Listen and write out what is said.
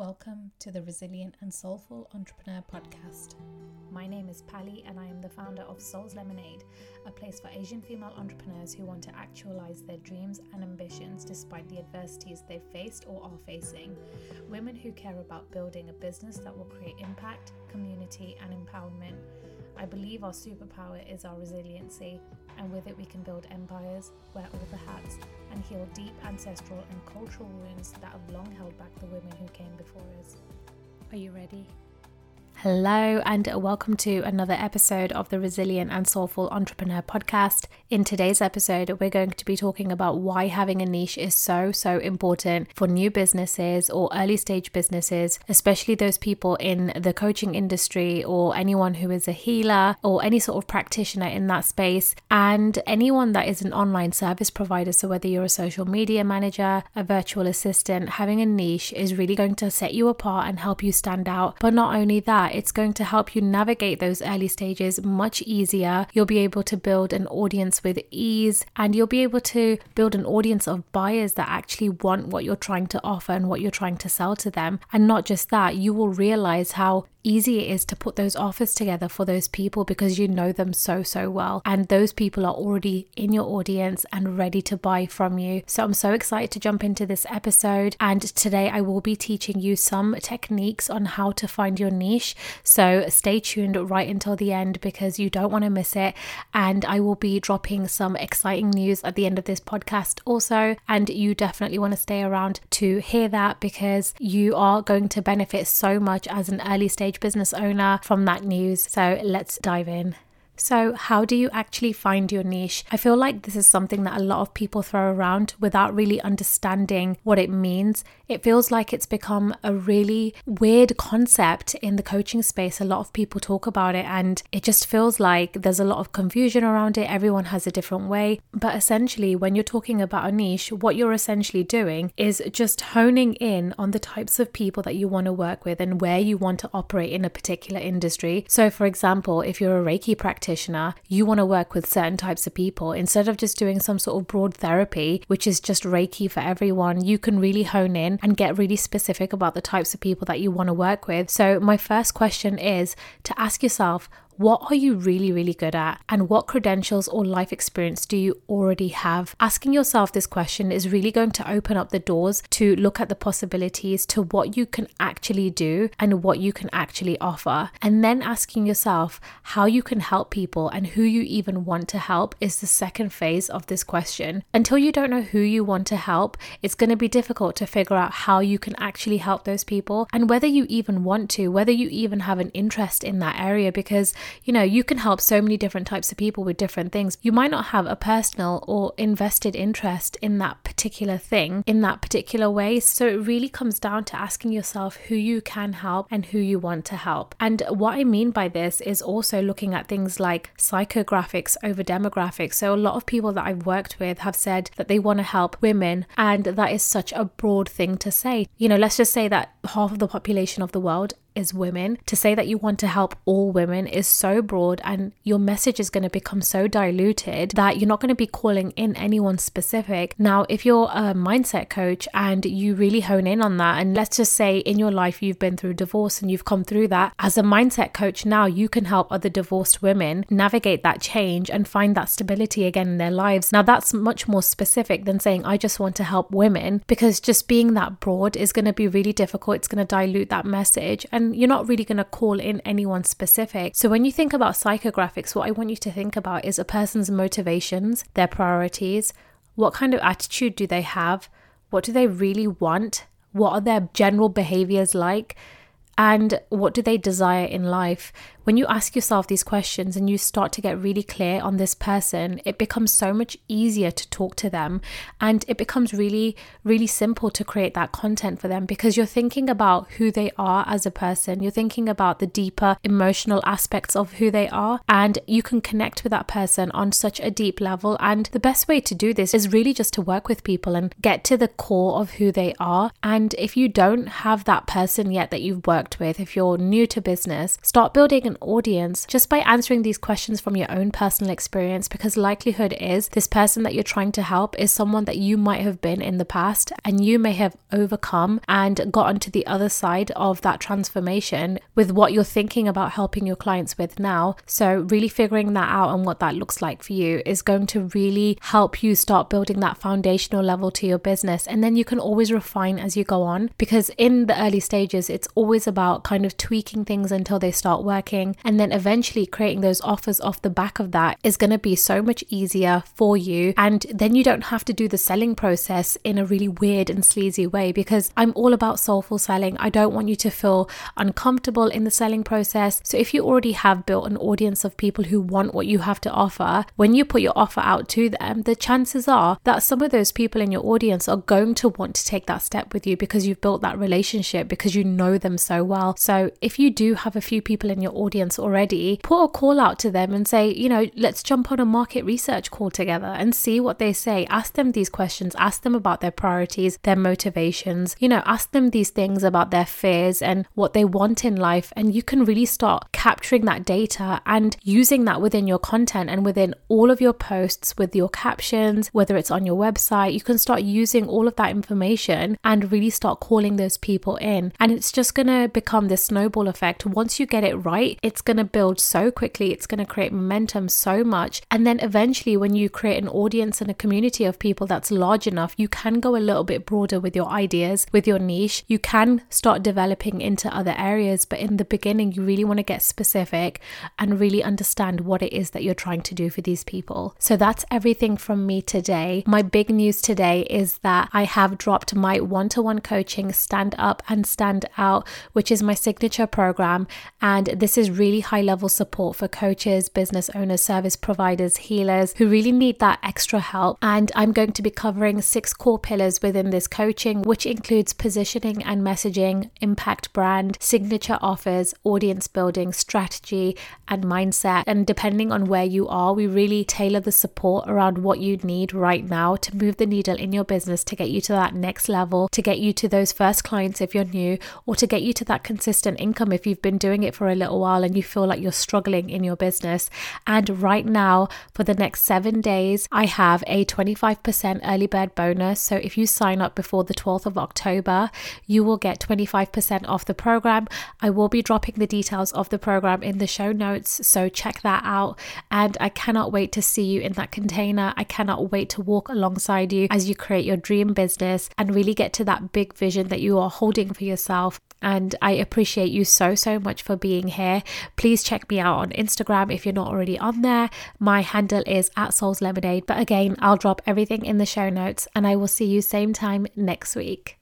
Welcome to the Resilient and Soulful Entrepreneur Podcast. My name is Pali, and I am the founder of Souls Lemonade, a place for Asian female entrepreneurs who want to actualize their dreams and ambitions despite the adversities they've faced or are facing. Women who care about building a business that will create impact, community, and empowerment. I believe our superpower is our resiliency, and with it, we can build empires, wear all the hats, and heal deep ancestral and cultural wounds that have long held back the women who came before us. Are you ready? Hello, and welcome to another episode of the Resilient and Soulful Entrepreneur Podcast. In today's episode, we're going to be talking about why having a niche is so, so important for new businesses or early stage businesses, especially those people in the coaching industry or anyone who is a healer or any sort of practitioner in that space, and anyone that is an online service provider. So, whether you're a social media manager, a virtual assistant, having a niche is really going to set you apart and help you stand out. But not only that, it's going to help you navigate those early stages much easier. You'll be able to build an audience with ease and you'll be able to build an audience of buyers that actually want what you're trying to offer and what you're trying to sell to them. And not just that, you will realize how easy it is to put those offers together for those people because you know them so, so well. And those people are already in your audience and ready to buy from you. So I'm so excited to jump into this episode. And today I will be teaching you some techniques on how to find your niche. So stay tuned right until the end because you don't want to miss it. And I will be dropping some exciting news at the end of this podcast also. And you definitely want to stay around to hear that because you are going to benefit so much as an early stage business owner from that news. So let's dive in. So, how do you actually find your niche? I feel like this is something that a lot of people throw around without really understanding what it means. It feels like it's become a really weird concept in the coaching space. A lot of people talk about it, and it just feels like there's a lot of confusion around it. Everyone has a different way. But essentially, when you're talking about a niche, what you're essentially doing is just honing in on the types of people that you want to work with and where you want to operate in a particular industry. So, for example, if you're a Reiki practitioner, practitioner, you want to work with certain types of people. Instead of just doing some sort of broad therapy, which is just Reiki for everyone, you can really hone in and get really specific about the types of people that you want to work with. So, my first question is to ask yourself, what are you really, really good at? And what credentials or life experience do you already have? Asking yourself this question is really going to open up the doors to look at the possibilities to what you can actually do and what you can actually offer. And then asking yourself how you can help people and who you even want to help is the second phase of this question. Until you don't know who you want to help, it's going to be difficult to figure out how you can actually help those people and whether you even want to, whether you even have an interest in that area because you know, you can help so many different types of people with different things. You might not have a personal or invested interest in that particular thing in that particular way. So it really comes down to asking yourself who you can help and who you want to help. And what I mean by this is also looking at things like psychographics over demographics. So a lot of people that I've worked with have said that they want to help women, and that is such a broad thing to say. You know, let's just say that half of the population of the world is women. To say that you want to help all women is so broad, and your message is going to become so diluted that you're not going to be calling in anyone specific. Now, if you're a mindset coach and you really hone in on that, and let's just say in your life you've been through divorce and you've come through that, as a mindset coach, now you can help other divorced women navigate that change and find that stability again in their lives. Now, that's much more specific than saying, I just want to help women, because just being that broad is going to be really difficult. It's going to dilute that message. And you're not really going to call in anyone specific. So when you think about psychographics, what I want you to think about is a person's motivations, their priorities, what kind of attitude do they have, what do they really want, what are their general behaviors like, and what do they desire in life when you ask yourself these questions and you start to get really clear on this person, it becomes so much easier to talk to them and it becomes really, really simple to create that content for them because you're thinking about who they are as a person. You're thinking about the deeper emotional aspects of who they are and you can connect with that person on such a deep level. And the best way to do this is really just to work with people and get to the core of who they are. And if you don't have that person yet that you've worked worked with, if you're new to business, start building an audience just by answering these questions from your own personal experience because likelihood is this person that you're trying to help is someone that you might have been in the past and you may have overcome and gotten to the other side of that transformation with what you're thinking about helping your clients with now. So, really figuring that out and what that looks like for you is going to really help you start building that foundational level to your business. And then you can always refine as you go on because in the early stages, it's always about kind of tweaking things until they start working. And then eventually creating those offers off the back of that is going to be so much easier for you. And then you don't have to do the selling process in a really weird and sleazy way because I'm all about soulful selling. I don't want you to feel uncomfortable in the selling process. So if you already have built an audience of people who want what you have to offer, when you put your offer out to them, the chances are that some of those people in your audience are going to want to take that step with you because you've built that relationship because you know them so well. So if you do have a few people in your audience already, put a call out to them and say, you know, let's jump on a market research call together and see what they say. Ask them these questions, ask them about their priorities, their motivations, you know, ask them these things about their fears and what they want in life. And you can really start capturing that data and using that within your content and within all of your posts with your captions, whether it's on your website. You can start using all of that information and really start calling those people in. And it's just going to become this snowball effect. Once you get it right, it's going to build so quickly, it's going to create momentum so much. And then eventually, when you create an audience and a community of people that's large enough, you can go a little bit broader with your ideas, with your niche. You can start developing into other areas, but in the beginning, you really want to get specific and really understand what it is that you're trying to do for these people. So that's everything from me today. My big news today is that I have dropped my one to one coaching Stand Up and Stand Out, which is my signature program. And this is really high level support for coaches, business owners, service providers, healers who really need that extra help. And I'm going to be covering six core pillars within this coaching, which includes positioning and messaging, impact brand, signature offers, audience building, strategy, and mindset. And depending on where you are, we really tailor the support around what you need right now to move the needle in your business to get you to that next level, to get you to those first clients if you're new, or to get you to that consistent income if you've been doing it for a little while and you feel like you're struggling in your business. And right now, for the next seven days, I have a 25% early bird bonus. So if you sign up before the 12th of October, you will get 25% off the program. I will be dropping the details of the program in the show notes. So check that out. And I cannot wait to see you in that container. I cannot wait to walk alongside you as you create your dream business and really get to that big vision that you are holding for yourself. And I appreciate you so, so much for being here. Please check me out on Instagram if you're not already on there. My handle is at Souls Lemonade. But again, I'll drop everything in the show notes and I will see you same time next week.